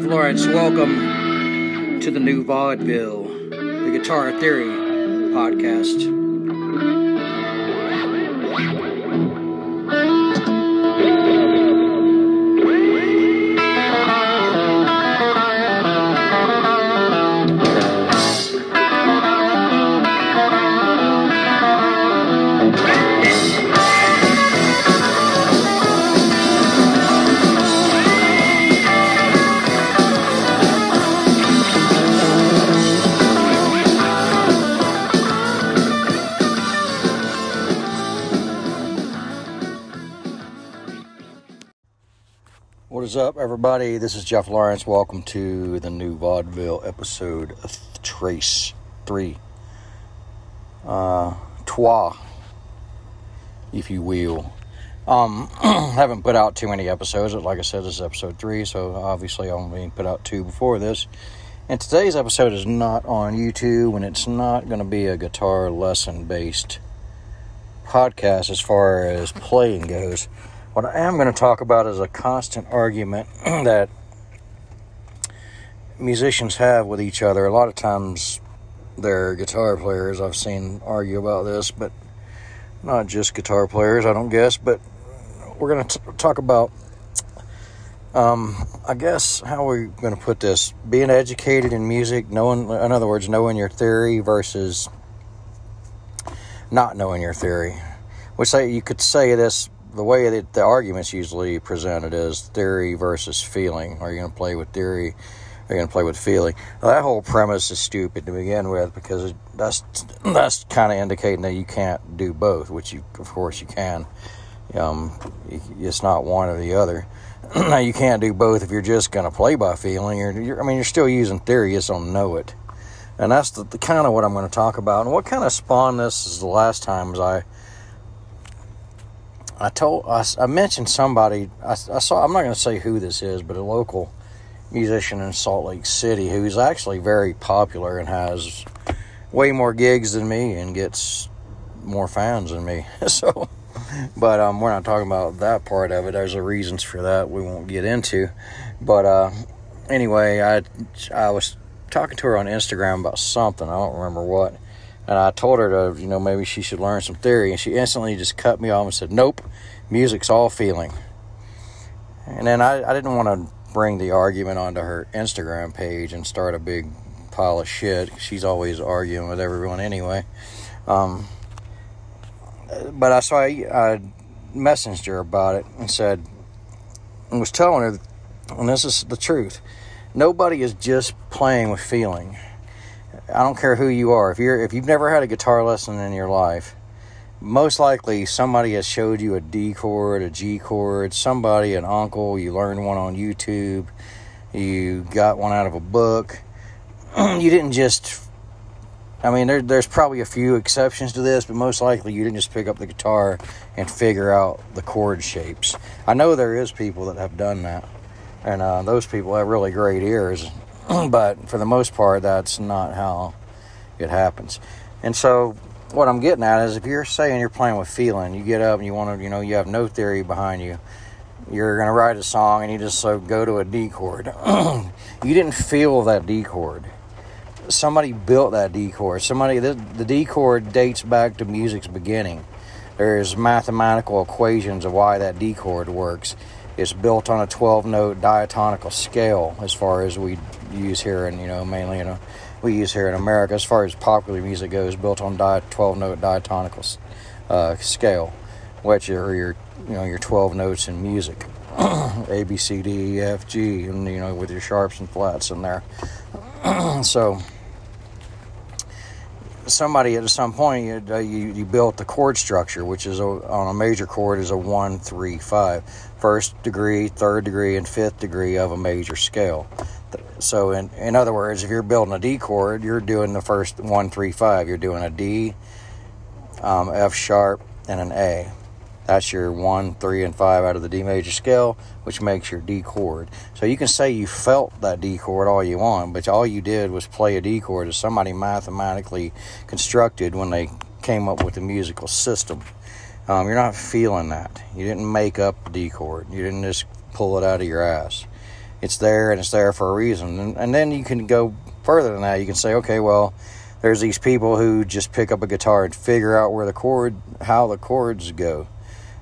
Jeff Lawrence. Welcome to the new vaudeville, the Guitar Theory podcast. Is up, everybody? This is Jeff Lawrence. Welcome to the new vaudeville episode of Trace 3. Uh, Trois, if you will. Um, haven't put out too many episodes. But like I said, this is episode 3, so obviously going to put out two before this. And today's episode is not on YouTube, and it's not going to be a guitar lesson based podcast as far as playing goes. What I am going to talk about is a constant argument that musicians have with each other. A lot of times, they're guitar players. I've seen argue about this, but not just guitar players, I don't guess. But we're going to talk about, um, I guess, how we're going to put this being educated in music, knowing, in other words, knowing your theory versus not knowing your theory. Which say you could say this the way that the argument's usually presented is theory versus feeling. Are you going to play with theory? Are you going to play with feeling? Well, that whole premise is stupid to begin with because that's that's kind of indicating that you can't do both, which you of course you can. Um, it's not one or the other. now you can't do both if you're just going to play by feeling. You're, you're, I mean, you're still using theory, you just don't know it. And that's the, the kind of what I'm going to talk about. And what kind of spawned this is the last times I I told I, I mentioned somebody I, I saw I'm not going to say who this is, but a local musician in Salt Lake City who's actually very popular and has way more gigs than me and gets more fans than me. so, but um, we're not talking about that part of it. There's a reasons for that we won't get into. But uh, anyway, I I was talking to her on Instagram about something. I don't remember what and I told her to, you know, maybe she should learn some theory. And she instantly just cut me off and said, Nope, music's all feeling. And then I, I didn't want to bring the argument onto her Instagram page and start a big pile of shit. She's always arguing with everyone anyway. Um, but I saw I, I messaged her about it and said, and was telling her, and this is the truth nobody is just playing with feeling I don't care who you are. If you're if you've never had a guitar lesson in your life, most likely somebody has showed you a D chord, a G chord, somebody, an uncle, you learned one on YouTube, you got one out of a book. you didn't just I mean, there, there's probably a few exceptions to this, but most likely you didn't just pick up the guitar and figure out the chord shapes. I know there is people that have done that, and uh, those people have really great ears. but for the most part, that's not how it happens. And so, what I'm getting at is if you're saying you're playing with feeling, you get up and you want to, you know, you have no theory behind you, you're going to write a song and you just so go to a D chord. you didn't feel that D chord. Somebody built that D chord. Somebody, the, the D chord dates back to music's beginning. There's mathematical equations of why that D chord works. It's built on a 12 note diatonical scale as far as we use here and you know mainly you know we use here in America. As far as popular music goes built on di- 12 note diatonical uh, scale which are your you know your 12 notes in music. A B C D E F G and you know with your sharps and flats in there. So somebody at some point you, uh, you, you built the chord structure which is a, on a major chord is a one three five. First degree third degree and fifth degree of a major scale. So in, in other words if you're building a d chord you're doing the first one three five. You're doing a d um, f sharp and an a that's your one, three, and five out of the D major scale, which makes your D chord. So you can say you felt that D chord all you want, but all you did was play a D chord as somebody mathematically constructed when they came up with the musical system. Um, you're not feeling that. You didn't make up the D chord. You didn't just pull it out of your ass. it's there and it's there for a reason. And, and then you can go further than that. You can say, okay, well, there's these people who just pick up a guitar and figure out where the chord, how the chords go.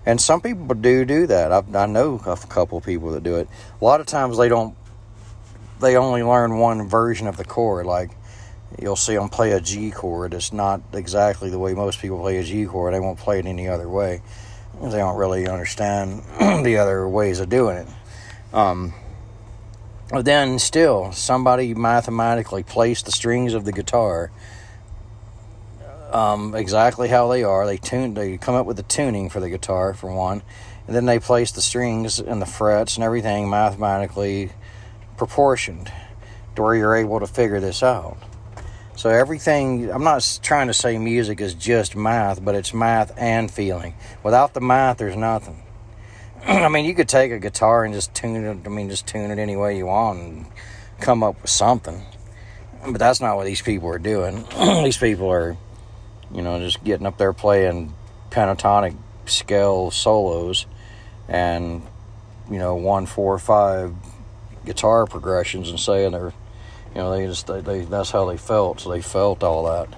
And some people do do that. I, I know a couple people that do it. A lot of times they don't, they only learn one version of the chord. Like you'll see them play a G chord. It's not exactly the way most people play a G chord. They won't play it any other way. They don't really understand the other ways of doing it. Um, but then still, somebody mathematically placed the strings of the guitar um, exactly how they are. They tune, they come up with the tuning for the guitar for one, and then they place the strings and the frets and everything mathematically proportioned to where you're able to figure this out. So everything, I'm not trying to say music is just math, but it's math and feeling. Without the math, there's nothing. I mean, you could take a guitar and just tune it. I mean, just tune it any way you want and come up with something. But that's not what these people are doing. these people are, you know, just getting up there playing pentatonic scale solos and, you know, one, four, five guitar progressions and saying they're, you know, they just, they, they that's how they felt. So they felt all that.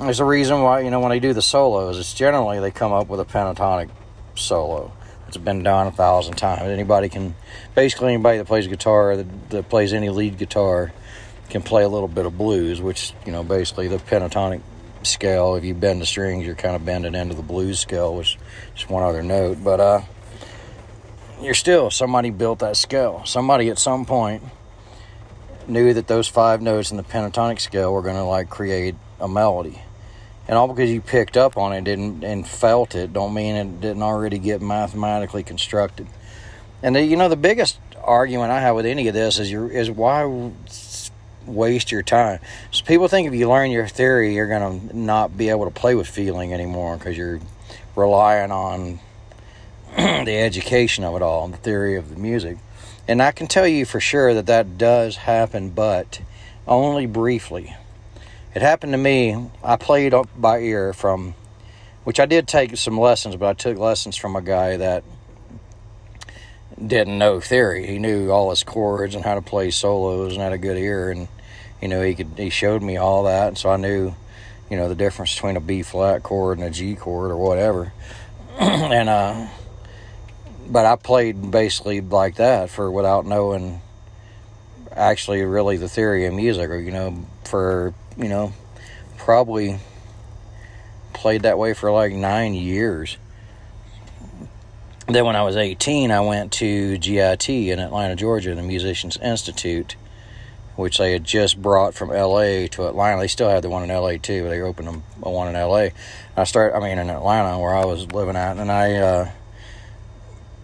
There's a reason why, you know, when they do the solos, it's generally they come up with a pentatonic solo it's been done a thousand times. Anybody can, basically, anybody that plays guitar, that, that plays any lead guitar, can play a little bit of blues, which, you know, basically the pentatonic scale. If you bend the strings, you're kind of bending into the blues scale, which is one other note. But uh, you're still somebody built that scale. Somebody at some point knew that those five notes in the pentatonic scale were going to like create a melody and all because you picked up on it didn't and felt it don't mean it didn't already get mathematically constructed and the, you know the biggest argument i have with any of this is your is why waste your time so people think if you learn your theory you're going to not be able to play with feeling anymore because you're relying on the education of it all the theory of the music and i can tell you for sure that that does happen but only briefly it happened to me. I played by ear from, which I did take some lessons, but I took lessons from a guy that didn't know theory. He knew all his chords and how to play solos and had a good ear, and you know he could he showed me all that, so I knew, you know, the difference between a B flat chord and a G chord or whatever, and uh, but I played basically like that for without knowing actually really the theory of music, or you know, for you know, probably played that way for like nine years. Then when I was 18, I went to GIT in Atlanta, Georgia, the Musicians Institute, which they had just brought from LA to Atlanta. They still had the one in LA too. They opened a one in LA. I started, I mean, in Atlanta where I was living at, and I uh,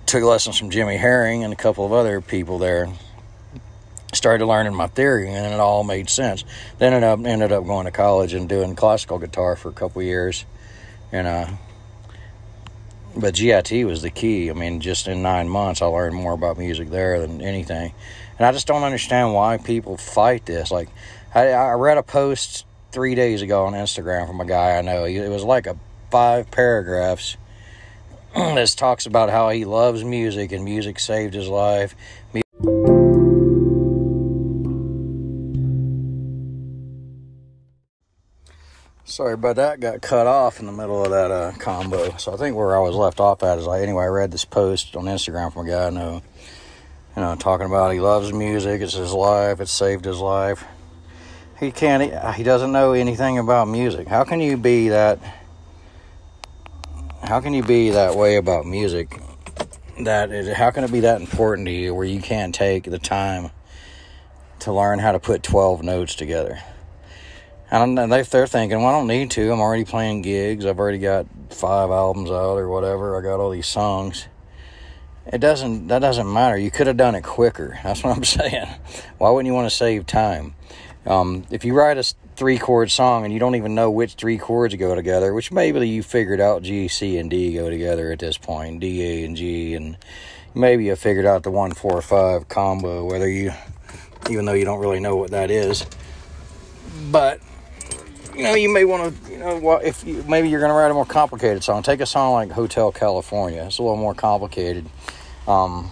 took lessons from Jimmy Herring and a couple of other people there started learning my theory and it all made sense then up ended up going to college and doing classical guitar for a couple years and uh but GIT was the key. I mean, just in nine months, I learned more about music there than anything. And I just don't understand why people fight this. Like, I, I read a post three days ago on Instagram from a guy I know. It was like a five paragraphs this talks about how he loves music and music saved his life. Sorry about that. Got cut off in the middle of that uh, combo. So I think where I was left off at is like anyway. I read this post on Instagram from a guy I know, you know, talking about he loves music. It's his life. It's saved his life. He can't. He doesn't know anything about music. How can you be that? How can you be that way about music? That is, how can it be that important to you where you can't take the time to learn how to put twelve notes together? And if they're thinking, well, I don't need to. I'm already playing gigs. I've already got five albums out or whatever. I got all these songs. It doesn't. That doesn't matter. You could have done it quicker. That's what I'm saying. Why wouldn't you want to save time? Um, if you write a three chord song and you don't even know which three chords go together, which maybe you figured out G, C, and D go together at this point, D, A, and G, and maybe you figured out the one, four, five combo. Whether you, even though you don't really know what that is, but you know, you may want to, you know, if you, maybe you're going to write a more complicated song, take a song like Hotel California. It's a little more complicated. Um,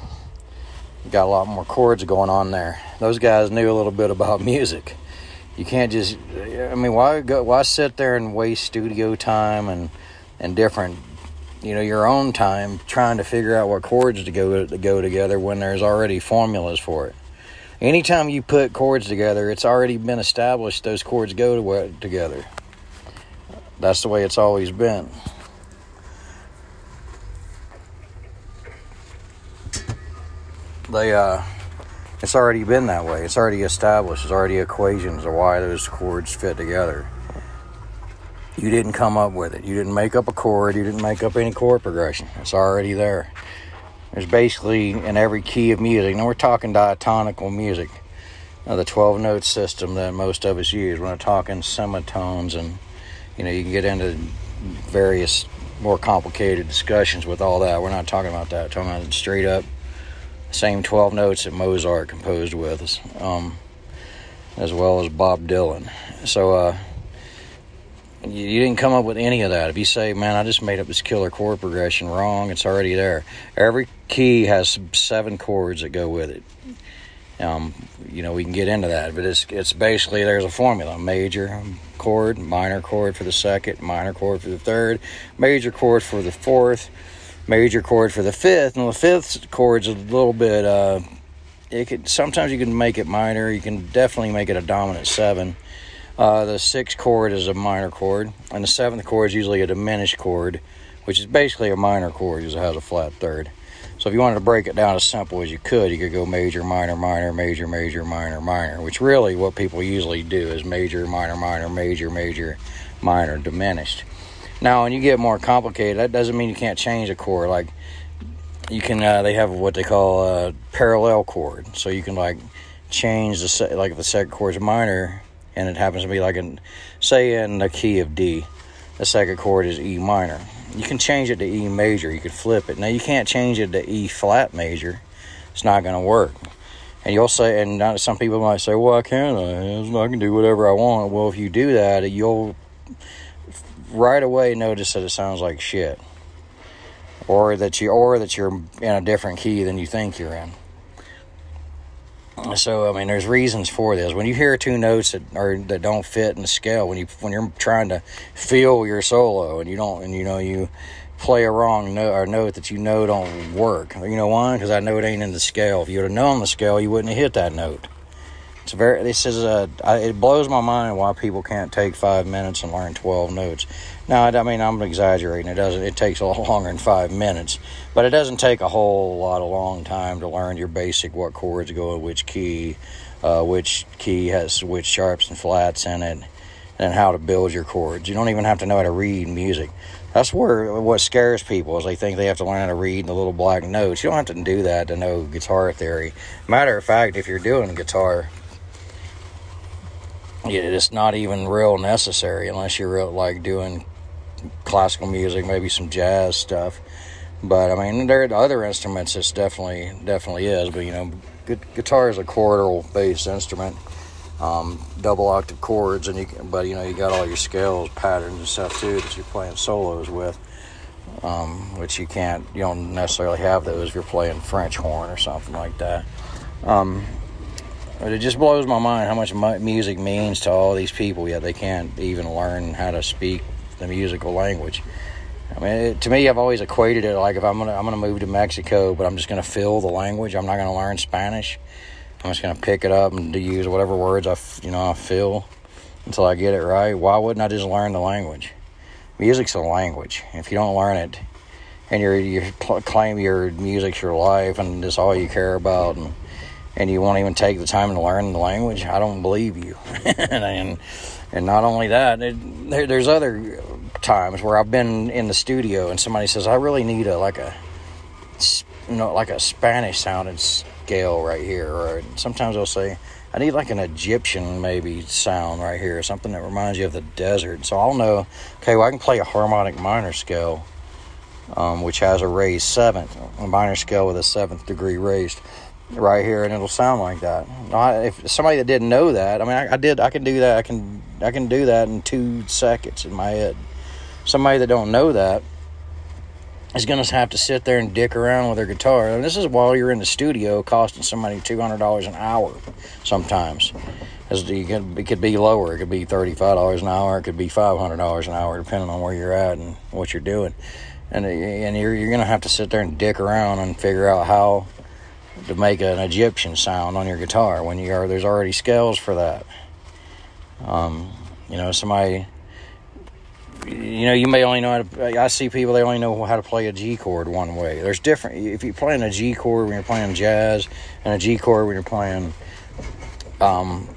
got a lot more chords going on there. Those guys knew a little bit about music. You can't just, I mean, why go, why sit there and waste studio time and and different, you know, your own time trying to figure out what chords to go to go together when there's already formulas for it. Anytime you put chords together, it's already been established those chords go to, together. That's the way it's always been. They uh it's already been that way. It's already established. There's already equations of why those chords fit together. You didn't come up with it. You didn't make up a chord. You didn't make up any chord progression. It's already there. There's basically in every key of music, and we're talking diatonical music, the 12 note system that most of us use. We're not talking semitones, and you know, you can get into various more complicated discussions with all that. We're not talking about that. We're talking about straight up same 12 notes that Mozart composed with, um, as well as Bob Dylan. So, uh, you, didn't come up with any of that. If you say, man, I just made up this killer chord progression wrong, it's already there. Every key has seven chords that go with it. Um, you know, we can get into that, but it's it's basically there's a formula: major chord, minor chord for the second, minor chord for the third, major chord for the fourth, major chord for the fifth, and the fifth chord's a little bit. Uh, it could sometimes you can make it minor. You can definitely make it a dominant seven. Uh, the sixth chord is a minor chord, and the seventh chord is usually a diminished chord, which is basically a minor chord because it has a flat third. So if you wanted to break it down as simple as you could, you could go major, minor, minor, major, major, minor, minor, which really what people usually do is major, minor, minor, major, major, minor, diminished. Now, when you get more complicated, that doesn't mean you can't change a chord. Like you can, uh, they have what they call a parallel chord, so you can like change the like if the second chord's minor and it happens to be like in say in the key of D, the second chord is E minor. You can change it to E major. You could flip it. Now you can't change it to E flat major. It's not going to work. And you'll say, and some people might say, "Well, I can. Uh, I, I can do whatever I want." Well, if you do that, you'll right away notice that it sounds like shit, or that you or that you're in a different key than you think you're in. So I mean, there's reasons for this. When you hear two notes that are that don't fit in the scale, when you when you're trying to feel your solo and you don't, and you know you play a wrong note or note that you know don't work. You know why? Because that note ain't in the scale. If you would have known the scale, you wouldn't have hit that note. It's very. This is a. It blows my mind why people can't take five minutes and learn twelve notes. Now, I mean, I'm exaggerating. It doesn't. It takes a lot longer than five minutes, but it doesn't take a whole lot of long time to learn your basic what chords go in which key, uh, which key has which sharps and flats in it, and how to build your chords. You don't even have to know how to read music. That's where what scares people is they think they have to learn how to read the little black notes. You don't have to do that to know guitar theory. Matter of fact, if you're doing guitar it's not even real necessary unless you're like doing classical music, maybe some jazz stuff. But I mean, there are other instruments. It's definitely definitely is. But you know, guitar is a chordal based instrument, um, double octave chords, and you. Can, But you know, you got all your scales, patterns, and stuff too that you're playing solos with, um, which you can't. You don't necessarily have those if you're playing French horn or something like that. Um, but it just blows my mind how much music means to all these people, yet they can't even learn how to speak the musical language. I mean, it, to me, I've always equated it like if I'm gonna I'm gonna move to Mexico, but I'm just gonna feel the language. I'm not gonna learn Spanish. I'm just gonna pick it up and use whatever words I you know I feel until I get it right. Why wouldn't I just learn the language? Music's a language. If you don't learn it, and you you claim your music's your life and it's all you care about, and and you won't even take the time to learn the language, I don't believe you. and and not only that, it, there, there's other times where I've been in the studio and somebody says I really need a like a you know like a Spanish sounding scale right here, or sometimes they'll say I need like an Egyptian maybe sound right here, something that reminds you of the desert. So I'll know, okay, well I can play a harmonic minor scale, um, which has a raised seventh, a minor scale with a seventh degree raised right here and it'll sound like that if somebody that didn't know that i mean I, I, did i can do that i can i can do that in two seconds in my head somebody that don't know that is going to have to sit there and dick around with their guitar. And this is while you're in the studio costing somebody $200 an hour sometimes. As can, it could be lower. It could be $35 an hour. It could be $500 an hour, depending on where you're at and what you're doing. And, and you're, you're going to have to sit there and dick around and figure out how to make an Egyptian sound on your guitar when you are, there's already scales for that. Um, you know, somebody you know, you may only know how to. I see people they only know how to play a G chord one way. There's different. If you're playing a G chord when you're playing jazz, and a G chord when you're playing um,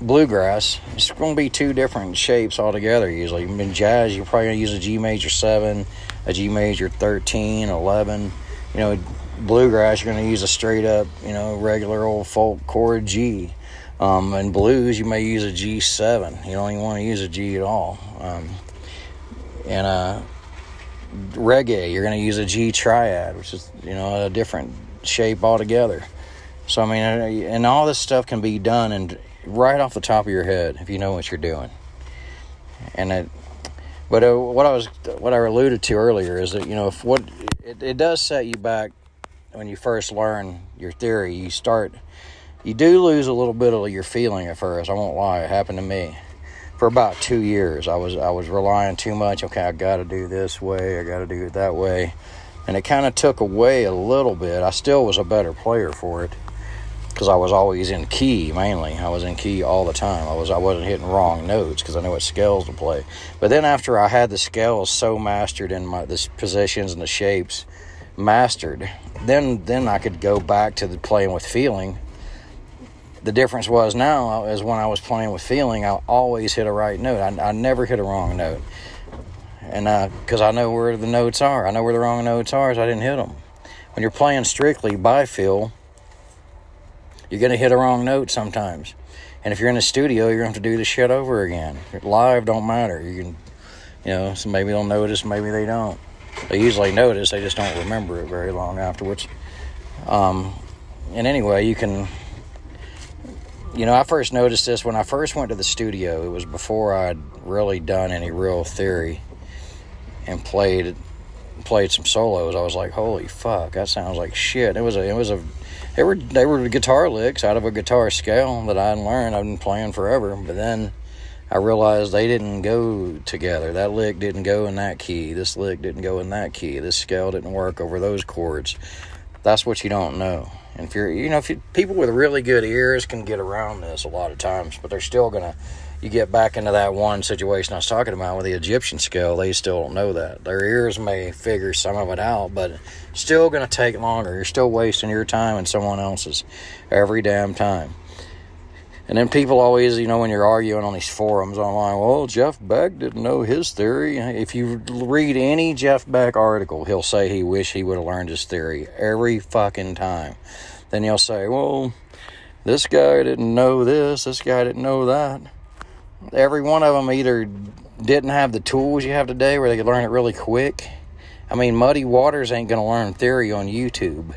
bluegrass, it's going to be two different shapes altogether. Usually, in jazz, you're probably going to use a G major seven, a G major 13, 11. You know, bluegrass, you're going to use a straight up, you know, regular old folk chord G. Um, and blues, you may use a G7. You don't even want to use a G at all. Um, and a reggae, you're going to use a G triad, which is you know a different shape altogether. So I mean, and all this stuff can be done and right off the top of your head if you know what you're doing. And it, but uh, what I was, what I alluded to earlier is that you know if what it, it does set you back when you first learn your theory. You start, you do lose a little bit of your feeling at first. I won't lie, it happened to me for about two years. I was I was relying too much. Okay, I got to do this way. I got to do it that way, and it kind of took away a little bit. I still was a better player for it because I was always in key mainly. I was in key all the time. I was I wasn't hitting wrong notes because I knew what scales to play. But then after I had the scales so mastered in my the positions and the shapes mastered, then then I could go back to the playing with feeling the difference was now is when I was playing with feeling, I always hit a right note. I, I never hit a wrong note, and because uh, I know where the notes are, I know where the wrong notes are, so I didn't hit them. When you're playing strictly by feel, you're gonna hit a wrong note sometimes, and if you're in the studio, you're gonna have to do the shit over again. Live don't matter. You can, you know, so maybe they'll notice, maybe they don't. They usually notice, they just don't remember it very long afterwards. Um, and anyway, you can you know, I first noticed this when I first went to the studio. It was before I'd really done any real theory and played played some solos. I was like, "Holy fuck, that sounds like shit." It was a it was a they were they were guitar licks out of a guitar scale that I'd learned. I've been playing forever, but then I realized they didn't go together. That lick didn't go in that key. This lick didn't go in that key. This scale didn't work over those chords. That's what you don't know. And if you're, you know, if you, people with really good ears can get around this a lot of times, but they're still gonna. You get back into that one situation I was talking about with the Egyptian scale. They still don't know that. Their ears may figure some of it out, but still to take longer. You're still wasting your time and someone else's every damn time. And then people always, you know, when you're arguing on these forums online, well, Jeff Beck didn't know his theory. If you read any Jeff Beck article, he'll say he wish he would have learned his theory every fucking time. Then he'll say, well, this guy didn't know this, this guy didn't know that. Every one of them either didn't have the tools you have today where they could learn it really quick. I mean, Muddy Waters ain't going to learn theory on YouTube.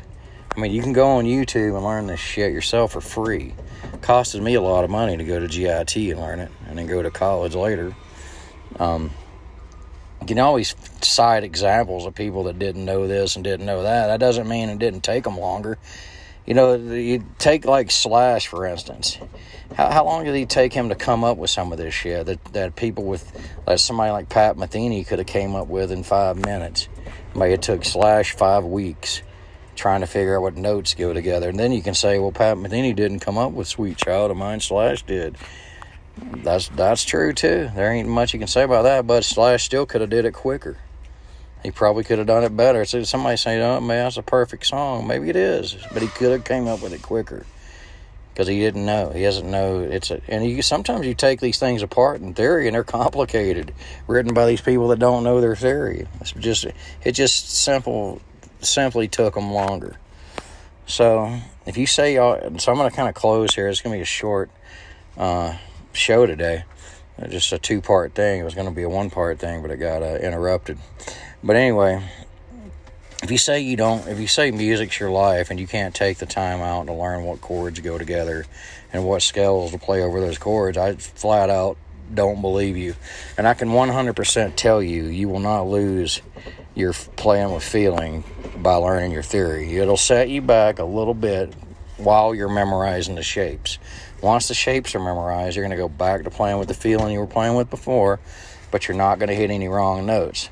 I mean, you can go on YouTube and learn this shit yourself for free costed me a lot of money to go to GIT and learn it, and then go to college later. Um, you can always cite examples of people that didn't know this and didn't know that. That doesn't mean it didn't take them longer. You know, you take like Slash for instance. How, how long did he take him to come up with some of this shit that that people with, like somebody like Pat Metheny could have came up with in five minutes? Maybe it took Slash five weeks trying to figure out what notes go together. And then you can say, well, Pat Metheny didn't come up with Sweet Child of Mine, Slash did. That's that's true too. There ain't much you can say about that, but Slash still could have did it quicker. He probably could have done it better. So somebody saying, "Oh, man, that's a perfect song." Maybe it is, but he could have came up with it quicker because he didn't know. He doesn't know it's a. And you sometimes you take these things apart in theory, and they're complicated, written by these people that don't know their theory. It's just it's just simple simply took them longer. So if you say, y'all, so I'm going to kind of close here. It's going to be a short uh, show today, just a two part thing. It was going to be a one part thing, but it got uh, interrupted. But anyway, if you say you don't, if you say music's your life and you can't take the time out to learn what chords go together and what scales to play over those chords, I flat out don't believe you. And I can 100% tell you, you will not lose you're playing with feeling by learning your theory. It'll set you back a little bit while you're memorizing the shapes. Once the shapes are memorized, you're going to go back to playing with the feeling you were playing with before, but you're not going to hit any wrong notes.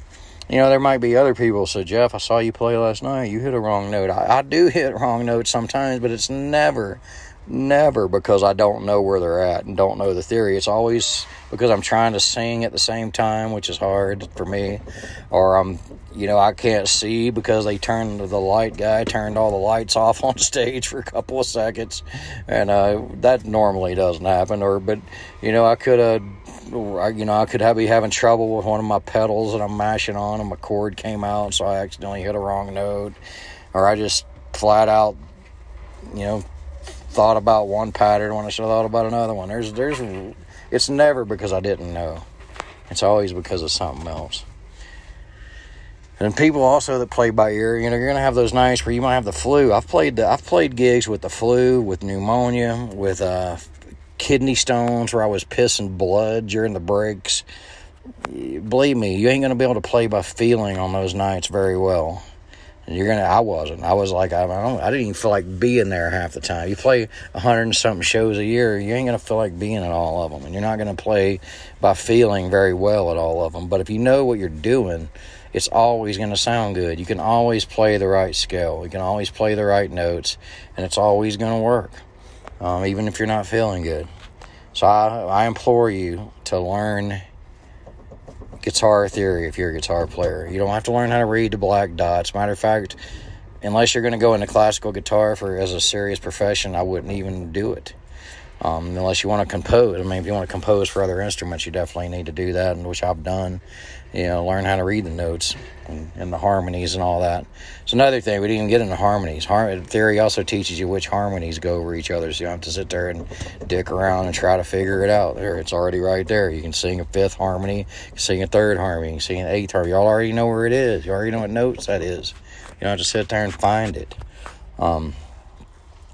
You know, there might be other people say, Jeff, I saw you play last night. You hit a wrong note. I, I do hit wrong notes sometimes, but it's never Never because I don't know where they're at and don't know the theory. It's always because I'm trying to sing at the same time, which is hard for me, or I'm, you know, I can't see because they turned the light guy turned all the lights off on stage for a couple of seconds, and uh, that normally doesn't happen. Or, but you know, I could have, you know, I could have, be having trouble with one of my pedals that I'm mashing on, and my cord came out, so I accidentally hit a wrong note, or I just flat out, you know thought about one pattern when I should have thought about another one. There's, there's, it's never because I didn't know. It's always because of something else. And people also that play by ear, you know, you're gonna have those nights where you might have the flu. I've played, the, I've played gigs with the flu, with pneumonia, with uh, kidney stones, where I was pissing blood during the breaks. Believe me, you ain't gonna be able to play by feeling on those nights very well. And you're gonna. I wasn't. I was like, I, don't. I didn't even feel like being there half the time. You play a hundred and something shows a year, you ain't gonna feel like being at all of them, and you're not gonna play by feeling very well at all of them. But if you know what you're doing, it's always gonna sound good. You can always play the right scale. You can always play the right notes, and it's always gonna work, um, even if you're not feeling good. So I, I implore you to learn guitar theory if you're a guitar player. You don't have to learn how to read the black dots. Matter of fact, unless you're going to go into classical guitar for as a serious profession, I wouldn't even do it. Um, unless you want to compose. I mean, if you want to compose for other instruments, you definitely need to do that, and which I've done. You know, learn how to read the notes and, and the harmonies and all that. It's another thing. We didn't even get into harmonies. Har- theory also teaches you which harmonies go over each other, so you don't have to sit there and dick around and try to figure it out. There, it's already right there. You can sing a fifth harmony, you can sing a third harmony, you can sing an eighth harmony. You all already know where it is. You already know what notes that is. You don't have to sit there and find it. Um,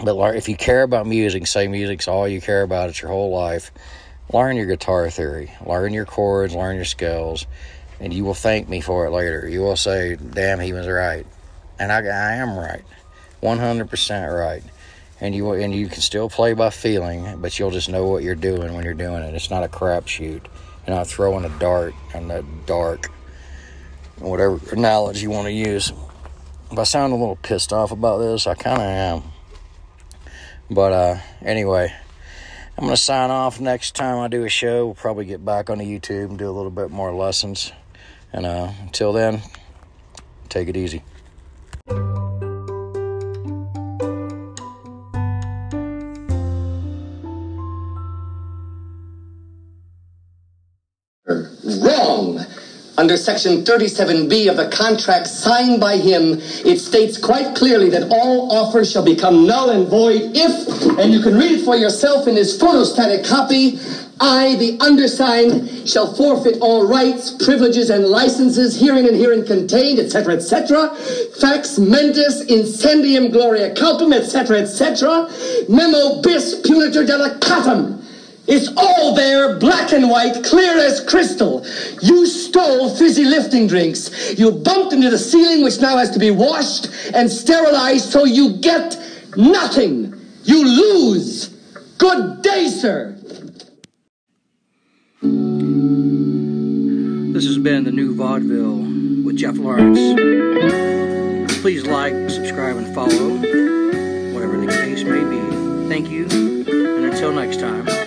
but if you care about music, say music's all you care about, it's your whole life, learn your guitar theory, learn your chords, learn your scales, and you will thank me for it later. You will say, damn, he was right. And I, I am right. 100% right. And you and you can still play by feeling, but you'll just know what you're doing when you're doing it. It's not a crapshoot. You're not throwing a dart in the dark, whatever analogy you want to use. If I sound a little pissed off about this, I kind of am. But uh, anyway, I'm going to sign off next time I do a show. We'll probably get back on the YouTube and do a little bit more lessons. And uh, until then, take it easy. Wrong! Under Section 37B of the contract signed by him, it states quite clearly that all offers shall become null and void if, and you can read it for yourself in his photostatic copy, I, the undersigned, shall forfeit all rights, privileges, and licenses herein and herein contained, etc., etc. Fax mentis incendium gloria culpum, etc., etc. Memo bis punitor delicatum. It's all there, black and white, clear as crystal. You stole fizzy lifting drinks. You bumped into the ceiling, which now has to be washed and sterilized, so you get nothing. You lose. Good day, sir. This has been the new vaudeville with Jeff Lawrence. Please like, subscribe, and follow, whatever the case may be. Thank you, and until next time.